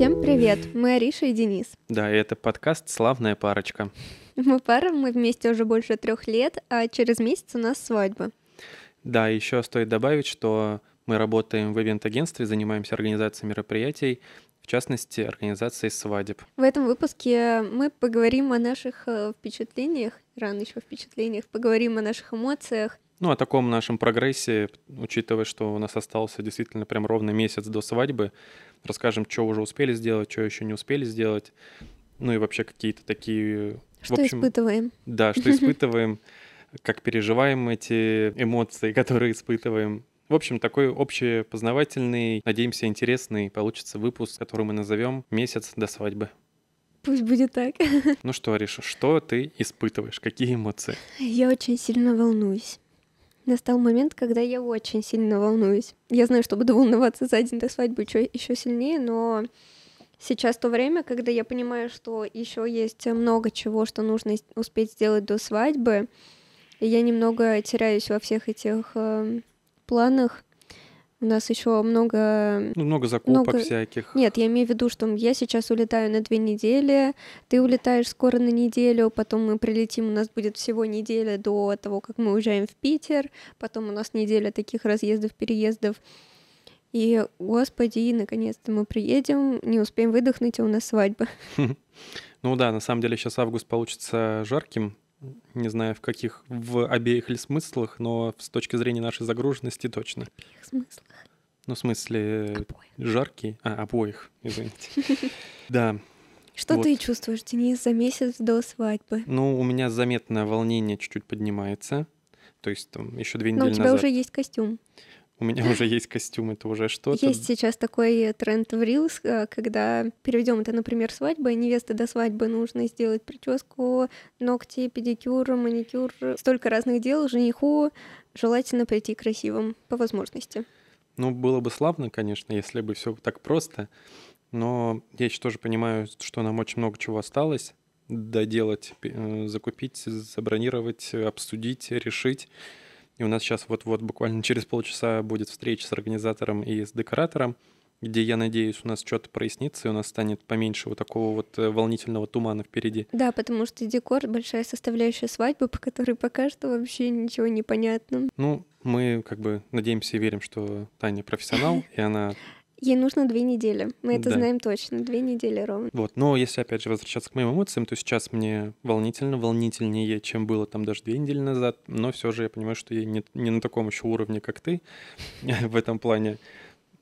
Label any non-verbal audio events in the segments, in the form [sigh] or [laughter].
Всем привет! Мы Ариша и Денис. Да, и это подкаст «Славная парочка». Мы пара, мы вместе уже больше трех лет, а через месяц у нас свадьба. Да, еще стоит добавить, что мы работаем в ивент-агентстве, занимаемся организацией мероприятий, в частности, организацией свадеб. В этом выпуске мы поговорим о наших э, впечатлениях, рано еще впечатлениях, поговорим о наших эмоциях, ну, о таком нашем прогрессе, учитывая, что у нас остался действительно прям ровно месяц до свадьбы, расскажем, что уже успели сделать, что еще не успели сделать, ну и вообще какие-то такие... Что общем, испытываем. Да, что [laughs] испытываем, как переживаем эти эмоции, [laughs] которые испытываем. В общем, такой общепознавательный, надеемся, интересный получится выпуск, который мы назовем «Месяц до свадьбы». Пусть будет так. [laughs] Ну что, Ариша, что ты испытываешь? Какие эмоции? Я очень сильно волнуюсь. Настал момент, когда я очень сильно волнуюсь. Я знаю, что буду волноваться за день до свадьбы еще сильнее, но сейчас то время, когда я понимаю, что еще есть много чего, что нужно успеть сделать до свадьбы, и я немного теряюсь во всех этих э, планах. У нас еще много... Ну, много закупок много... всяких. Нет, я имею в виду, что я сейчас улетаю на две недели, ты улетаешь скоро на неделю, потом мы прилетим, у нас будет всего неделя до того, как мы уезжаем в Питер, потом у нас неделя таких разъездов, переездов. И, господи, наконец-то мы приедем, не успеем выдохнуть, а у нас свадьба. [laughs] Ну да, на самом деле сейчас август получится жарким, не знаю, в каких, в обеих ли смыслах, но с точки зрения нашей загруженности точно. В обеих смыслах? Ну, в смысле, обоих. жаркий. А, обоих, извините. [laughs] Да. Что вот. ты чувствуешь, Денис, за месяц до свадьбы? Ну, у меня заметное волнение чуть-чуть поднимается. То есть там еще две недели назад. Но у тебя назад. уже есть костюм. У меня уже есть костюм, это уже что-то. Есть сейчас такой тренд в Reels, э, когда переведем это, например, свадьба, невесты до свадьбы нужно сделать прическу, ногти, педикюр, маникюр, столько разных дел. Жениху желательно прийти красивым по возможности. Ну, было бы славно, конечно, если бы все так просто, но я еще тоже понимаю, что нам очень много чего осталось доделать, э, закупить, забронировать, обсудить, решить. И у нас сейчас вот-вот буквально через полчаса будет встреча с организатором и с декоратором, где, я надеюсь, у нас что-то прояснится, и у нас станет поменьше вот такого вот э, волнительного тумана впереди. Да, потому что декор — большая составляющая свадьбы, по которой пока что вообще ничего не понятно. Ну, мы как бы надеемся и верим, что Таня профессионал, и она Ей нужно две недели. Мы это да. знаем точно. Две недели ровно. Вот. Но если, опять же, возвращаться к моим эмоциям, то сейчас мне волнительно, волнительнее, чем было там даже две недели назад. Но все же я понимаю, что я не, не на таком еще уровне, как ты [laughs] в этом плане.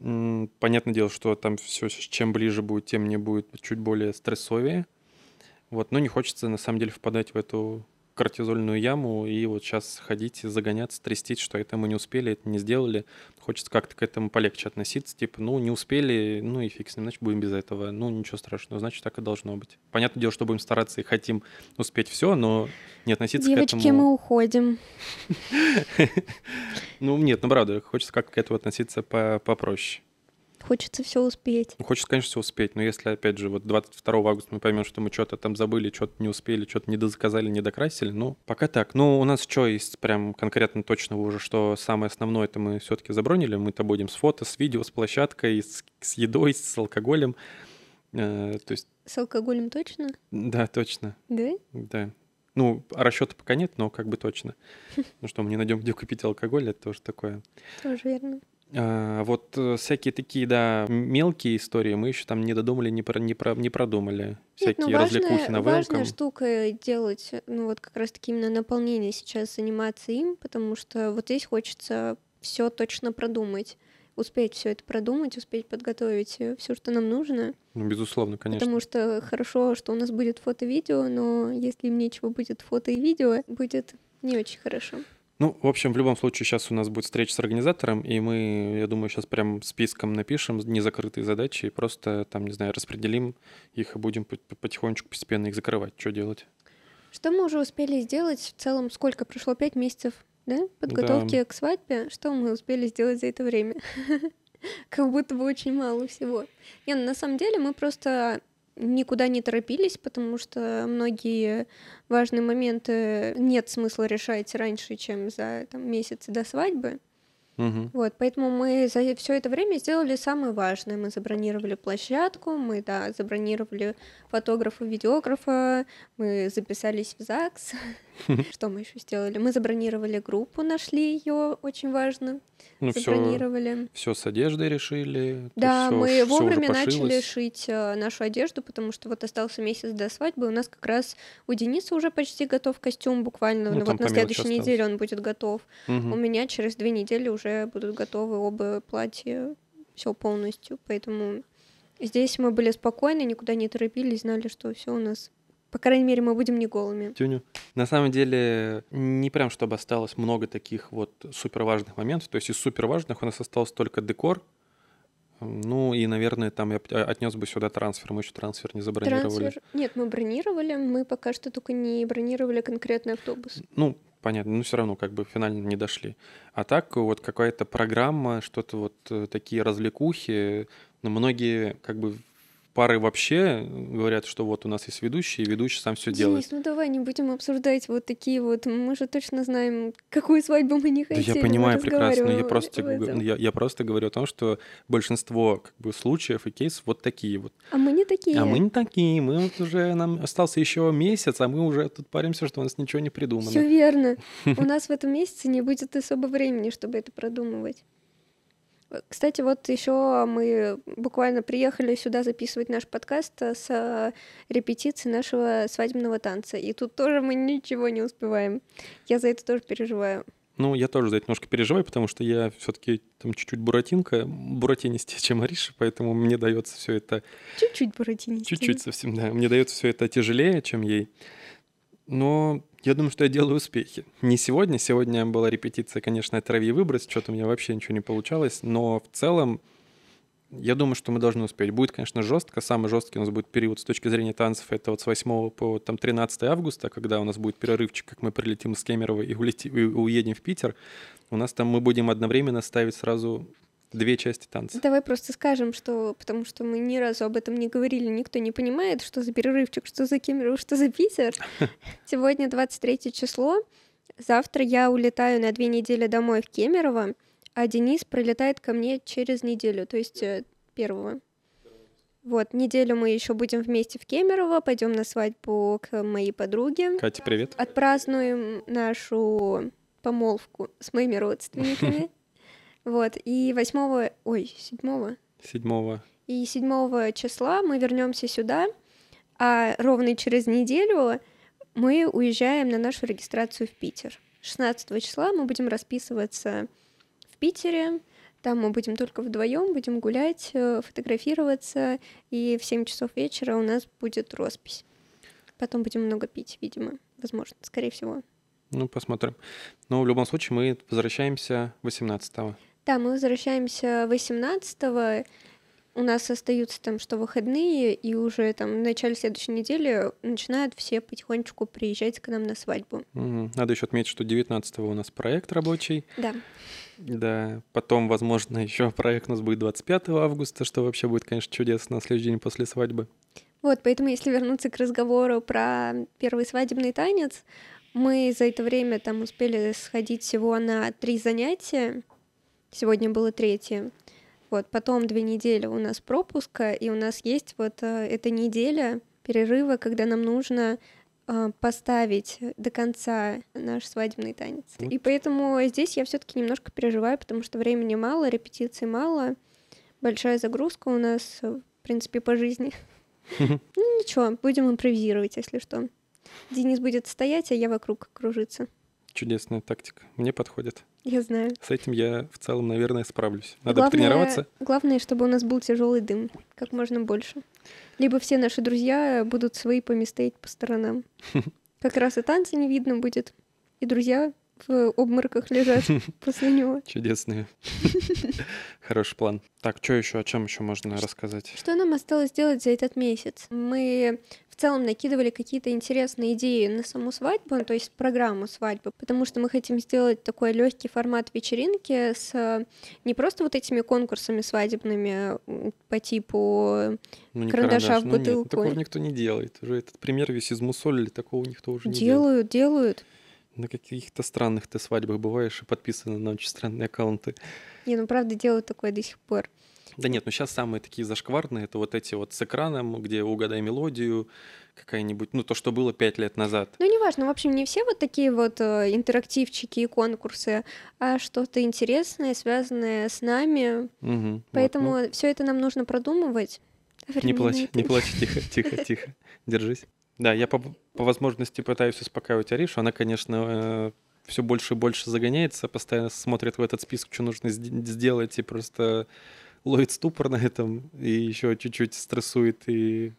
Понятное дело, что там все, чем ближе будет, тем мне будет чуть более стрессовее. Вот, но не хочется на самом деле впадать в эту кортизольную яму и вот сейчас ходить, загоняться, трястись, что это мы не успели, это не сделали. Хочется как-то к этому полегче относиться, типа, ну, не успели, ну и фиг с ним, значит, будем без этого. Ну, ничего страшного, значит, так и должно быть. Понятное дело, что будем стараться и хотим успеть все, но не относиться Девочки, к этому... мы уходим. [laughs] Ну, нет, ну, правда, хочется как-то к этому относиться попроще. Хочется все успеть. Ну, хочется, конечно, все успеть, но если, опять же, вот 22 августа мы поймем, что мы что-то там забыли, что-то не успели, что-то не дозаказали, не докрасили, ну, пока так. Ну, у нас что есть прям конкретно точного уже, что самое основное это мы все-таки забронили, мы-то будем с фото, с видео, с площадкой, с, с едой, с алкоголем. Э, то есть... С алкоголем точно? Да, точно. Да? Да. Ну, расчета пока нет, но как бы точно. [laughs] Ну что, мы не найдем, где купить алкоголь, это тоже такое. Тоже верно. А, вот э, всякие такие, да, мелкие истории мы еще там не додумали, не, про, не, про, не продумали. Всякие Нет, ну, развлекухи на Важная штука делать, ну вот как раз-таки именно наполнение сейчас заниматься им, потому что вот здесь хочется все точно продумать успеть все это продумать, успеть подготовить все, что нам нужно. Ну, безусловно, конечно. Потому что хорошо, что у нас будет фото-видео, но если им нечего будет фото и видео, будет не очень хорошо. Ну, в общем, в любом случае, сейчас у нас будет встреча с организатором, и мы, я думаю, сейчас прям списком напишем незакрытые задачи и просто там, не знаю, распределим их и будем потихонечку, постепенно их закрывать. Что делать? Что мы уже успели сделать в целом? Сколько прошло? Пять месяцев, да? Подготовки да. к свадьбе. Что мы успели сделать за это время? [laughs] Как будто бы очень мало всего. Не, ну, на самом деле мы просто никуда не торопились, потому что многие важные моменты нет смысла решать раньше, чем за там, месяц до свадьбы. Мгм. Вот, поэтому мы за все это время сделали самое важное. Мы забронировали площадку, мы, да, забронировали фотографа, видеографа, мы записались в ЗАГС. [laughs] Что мы еще сделали? Мы забронировали группу, нашли ее, очень важно. Ну, все, Забронировали. все с одеждой решили. Да, всё- мы вовремя начали шить э, нашу одежду, потому что вот остался месяц до свадьбы. У нас как раз у Дениса уже почти готов костюм буквально. Ну, Ну, вот на следующей осталось. неделе он будет готов. Мгм. У меня через две недели уже будут готовы оба платья, все полностью. Поэтому здесь мы были спокойны, никуда не торопились, знали, что все у нас. По крайней мере, мы будем не голыми. Тюню. На самом деле, не прям чтобы осталось много таких вот супер важных моментов. То есть из супер важных у нас остался только декор. Ну и, наверное, там я отнес бы сюда трансфер. Мы еще трансфер не забронировали. Трансфер. Нет, мы бронировали, мы пока что только не бронировали конкретный автобус. Ну, понятно, но все равно как бы финально не дошли. А так вот какая-то программа, что-то вот э, такие развлекухи. Но многие как бы пары вообще говорят, что вот у нас есть ведущий, и ведущий сам все делает. Денис, ну давай не будем обсуждать вот такие вот. Мы же точно знаем, какую свадьбу мы не Да хотели. я мы понимаю прекрасно, но я просто, я, я просто говорю о том, что большинство как бы, случаев и кейсов вот такие вот. А мы не такие. А мы не такие, мы вот уже, нам остался еще месяц, а мы уже тут паримся, что у нас ничего не придумано. Все верно. [laughs] У нас в этом месяце не будет особо времени, чтобы это продумывать. Кстати, вот еще мы буквально приехали сюда записывать наш подкаст э, с э, репетиции нашего свадебного танца. И тут тоже мы ничего не успеваем. Я за это тоже переживаю. Ну, я тоже за это немножко переживаю, потому что я все-таки там чуть-чуть буратинка, буратинистее, чем Ариша, поэтому мне дается все это Чуть-чуть буратинистее. чуть-чуть совсем, да, мне дается все это тяжелее, чем ей. Но я думаю, что я делаю успехи. Не сегодня, сегодня была репетиция, конечно, «Трави и выбрось», что-то у меня вообще ничего не получалось, но в целом я думаю, что мы должны успеть. Будет, конечно, жестко. Самый жесткий у нас будет период с точки зрения танцев. Это вот с 8 по там, 13 августа, когда у нас будет перерывчик, как мы прилетим из Кемерово и, улети- и уедем в Питер. У нас там мы будем одновременно ставить сразу две части танца. Давай просто скажем, что потому что мы ни разу об этом не говорили, никто не понимает, что за перерывчик, что за Кемерово, что за Питер. [laughs] Сегодня 23 число. Завтра я улетаю на две недели домой в Кемерово, а Денис прилетает ко мне через неделю, то есть э, первого. Вот, неделю мы еще будем вместе в Кемерово, пойдем на свадьбу к моей подруге, Катя, привет. отпразднуем нашу помолвку с моими родственниками. [laughs] Вот, и восьмого, ой, седьмого, Седьмого. и 7 числа мы вернемся сюда, а ровно через неделю мы уезжаем на нашу регистрацию в Питер. 16 числа мы будем расписываться в Питере. Там мы будем только вдвоем, будем гулять, э, фотографироваться, и в 7 часов вечера у нас будет роспись. Потом будем много пить, видимо, возможно, скорее всего. Ну, посмотрим. Но в любом случае мы возвращаемся 18-го. Да, мы возвращаемся 18 у нас остаются там что выходные, и уже там в начале следующей недели начинают все потихонечку приезжать к нам на свадьбу. Надо еще отметить, что 19-го у нас проект рабочий. Да. Да, потом, возможно, еще проект у нас будет 25 августа, что вообще будет, конечно, чудесно на следующий день после свадьбы. Вот, поэтому если вернуться к разговору про первый свадебный танец, мы за это время там успели сходить всего на три занятия. Сегодня было третье. Вот, потом две недели у нас пропуска, и у нас есть вот э, эта неделя перерыва, когда нам нужно э, поставить до конца наш свадебный танец. Вот. И поэтому здесь я все-таки немножко переживаю, потому что времени мало, репетиций мало, большая загрузка у нас, э, в принципе, по жизни. Ну ничего, будем импровизировать, если что. Денис будет стоять, а я вокруг кружиться. Чудесная тактика. Мне подходит. Я знаю. С этим я в целом, наверное, справлюсь. Надо Главное- потренироваться. Главное, чтобы у нас был тяжелый дым, как можно больше. Либо все наши друзья будут свои стоять по сторонам. [laughs] Как раз и танца не видно будет, и друзья в обмороках лежат [laughs] после него. Чудесный. [laughs] Хороший план. Так, что еще, о чем еще можно рассказать? Что нам осталось сделать за этот месяц? Мы целом накидывали какие-то интересные идеи на саму свадьбу, ну, то есть программу свадьбы, потому что мы хотим сделать такой легкий формат вечеринки с э, не просто вот этими конкурсами свадебными по типу Ну, не Карандаша карандаш. в Ну, нет, бутылку. такого никто не делает. Уже этот пример весь измусолили, такого никто уже не делает. делают, делают. На каких-то странных ты свадьбах бываешь и подписаны на очень странные аккаунты. Не, ну правда делают такое до сих пор. Да нет, ну сейчас самые такие зашкварные, это вот эти вот с экраном, где угадай мелодию, какая-нибудь, ну то, что было пять лет назад. Ну неважно, в общем, не все вот такие вот э, интерактивчики и конкурсы, а что-то интересное, связанное с нами. Угу, Поэтому вот, ну. все это нам нужно продумывать. Не плачь, не плачь, тихо, [laughs] тихо, тихо, держись. Да, я по, по возможности пытаюсь успокаивать Аришу. Она, конечно, э, все больше и больше загоняется, постоянно смотрит в этот список, что нужно сделать, и просто ловит ступор на этом, и еще чуть-чуть стрессует и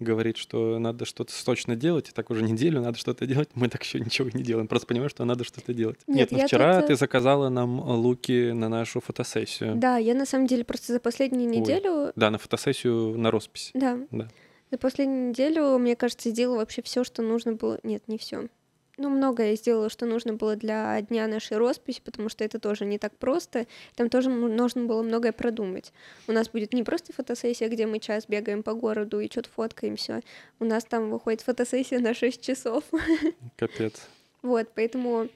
говорит, что надо что-то срочно делать, и так уже неделю надо что-то делать, мы так еще ничего не делаем, просто понимаю, что надо что-то делать. Нет, Нет ну вчера тут... Э, ты заказала нам луки на нашу фотосессию. Да, я на самом деле просто за последнюю неделю... Ой. Да, на фотосессию на роспись. Да. да. За последнюю неделю, мне кажется, сделала вообще все, что нужно было. Нет, не все. Ну, многое я сделала, что нужно было для дня нашей росписи, потому что это тоже не так просто. Там тоже нужно было многое продумать. У нас будет не просто фотосессия, где мы час бегаем по городу и что-то фоткаемся. У нас там выходит фотосессия на 6 часов. [laughs] Капец. Вот, поэтому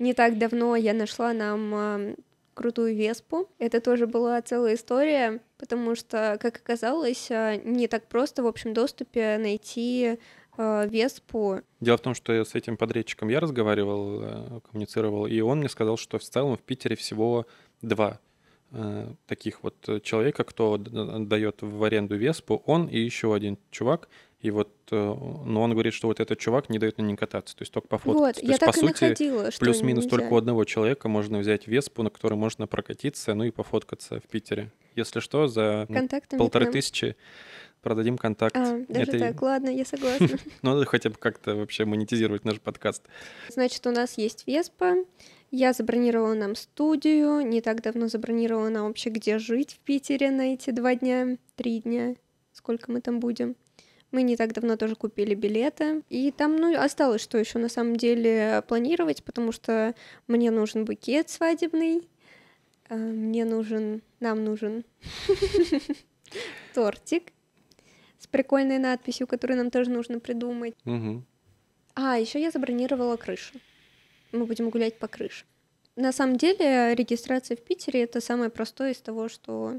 не так давно я нашла нам крутую веспу. Это тоже была целая история, потому что, как оказалось, а, не так просто в общем доступе найти веспу. Дело в том, что я с этим подрядчиком я разговаривал, э, коммуницировал, и он мне сказал, что в целом в Питере всего два э, таких вот человека, кто дает в аренду веспу, он и еще один чувак, и вот, э, но он говорит, что вот этот чувак не дает на ней кататься, то есть только по фото. Вот, то я есть, так по и сути, находила, плюс-минус нельзя. только у одного человека можно взять веспу, на которой можно прокатиться, ну и пофоткаться в Питере. Если что, за Контактами полторы тысячи продадим контакт. А, даже этой- так, ладно, я согласна. [laughs] Ну, надо хотя бы как-то вообще монетизировать наш подкаст. Значит, у нас есть Веспа. Я забронировала нам студию. Не так давно забронировала нам вообще, где жить в Питере на эти два дня, три дня. Сколько мы там будем. Мы не так давно тоже купили билеты. И там, ну, осталось что еще на самом деле планировать, потому что мне нужен букет свадебный. а, Мне нужен, нам нужен [laughs] тортик с прикольной надписью, которую нам тоже нужно придумать. Мгм. А, еще я забронировала крышу. Мы будем гулять по крыше. На самом деле, регистрация в Питере это самое простое из того, что.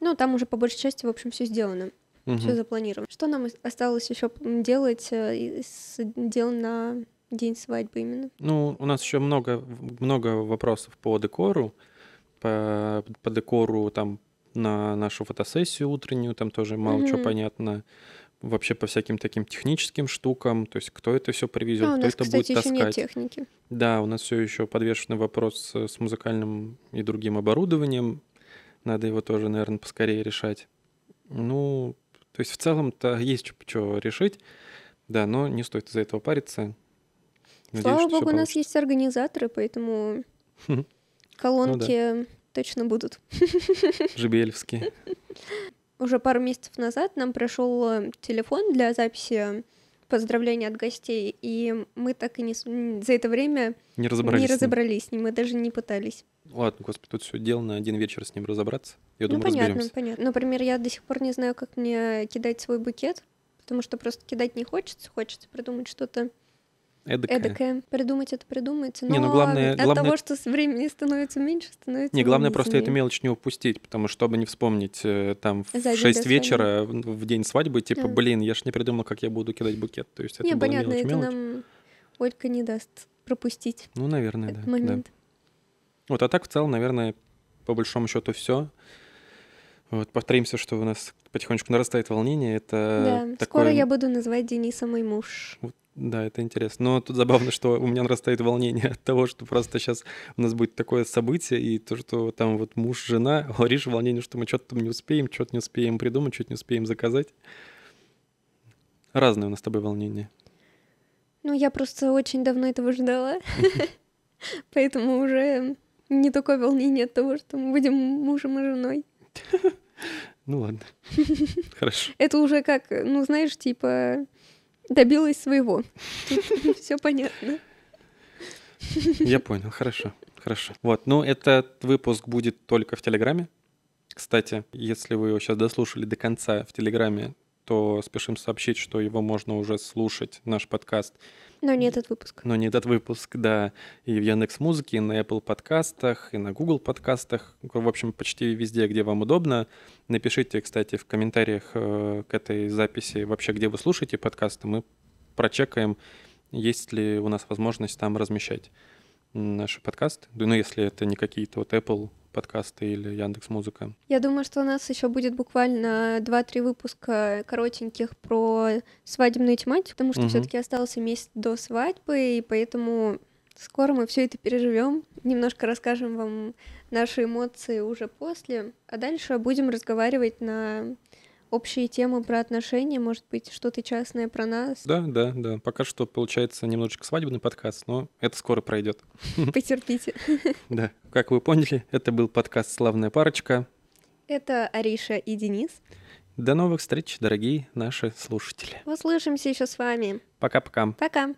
Ну, там уже по большей части, в общем, все сделано, Мгм. все запланировано. Что нам ос- осталось еще делать э, из дел на день свадьбы именно? Ну, у нас еще много, много вопросов по декору, по, по декору там на нашу фотосессию утреннюю, там тоже мало чего Мгм. понятно. Вообще по всяким таким техническим штукам, то есть кто это все привезет, а, кто нас, это кстати, будет еще нет таскать. техники. Да, у нас все еще подвешенный вопрос с музыкальным и другим оборудованием. Надо его тоже, наверное, поскорее решать. Ну, то есть в целом-то есть что решить, да, но не стоит из-за этого париться. Надеюсь, Слава богу, у нас есть организаторы, поэтому [laughs] Мгм. колонки точно будут. [laughs] Жебельевские. Уже пару месяцев назад нам пришел э, телефон для записи поздравления от гостей, и мы так и не за это время Не разобрались. не разобрались с ним, мы даже не пытались. Ладно, господи, тут все дело на один вечер с ним разобраться. Я ну, думаю, понятно, разберемся. понятно. Например, я до сих пор не знаю, как мне кидать свой букет, потому что просто кидать не хочется, хочется придумать что-то Эдакое. эдакое. Придумать это придумается, но Не, ну, главное- от главное- того, что времени становится меньше, становится Не, главное просто эту мелочь не упустить, потому что, чтобы не вспомнить э, там в За день до 6 свадьбы. вечера в в день свадьбы, типа, Да. блин, я ж не придумал, как я буду кидать букет. То есть это Не, понятно, мелочь, это мелочь. нам Ольга не даст пропустить Ну, наверное, этот да, да. момент. Вот, а так в целом, наверное, по большому счету все. Вот, повторимся, что у нас потихонечку нарастает волнение. Это Да, такое... скоро я буду называть Дениса мой муж. Да, это интересно. Но тут забавно, что у меня нарастает волнение от того, что просто сейчас у нас будет такое событие, и то, что там вот муж, жена, [laughs] говоришь волнение, что мы что-то там не успеем, что-то не успеем придумать, что-то не успеем заказать. Разное у нас с тобой волнение. Ну, я просто очень давно этого ждала, [laughs] поэтому уже не такое волнение от того, что мы будем мужем и женой. [laughs] Ну ладно. Хорошо. Это уже как, ну, знаешь, типа добилась своего. [laughs] Все понятно. Я понял, хорошо, хорошо. Вот, ну этот выпуск будет только в Телеграме. Кстати, если вы его сейчас дослушали до конца в Телеграме, то спешим сообщить, что его можно уже слушать, наш подкаст. Но не этот выпуск. Но не этот выпуск, да. И в Яндекс Музыке, и на Apple подкастах, и на Google подкастах. В общем, почти везде, где вам удобно. Напишите, кстати, в комментариях э, к этой записи вообще, где вы слушаете подкасты. Мы прочекаем, есть ли у нас возможность там размещать наши подкасты. Ну, если это не какие-то вот Apple подкасты или Яндекс Музыка. Я думаю, что у нас еще будет буквально 2-3 выпуска коротеньких про свадебную тематику, потому что угу. все-таки остался месяц до свадьбы, и поэтому скоро мы все это переживем. Немножко расскажем вам наши эмоции уже после, а дальше будем разговаривать на общие темы про отношения, может быть, что-то частное про нас. Да, да, да. Пока что получается немножечко свадебный подкаст, но это скоро пройдет. [laughs] Потерпите. [laughs] Да. Как вы поняли, это был подкаст «Славная парочка». Это Ариша и Денис. До новых встреч, дорогие наши слушатели. Услышимся еще с вами. Пока-пока. Пока. -пока. Пока.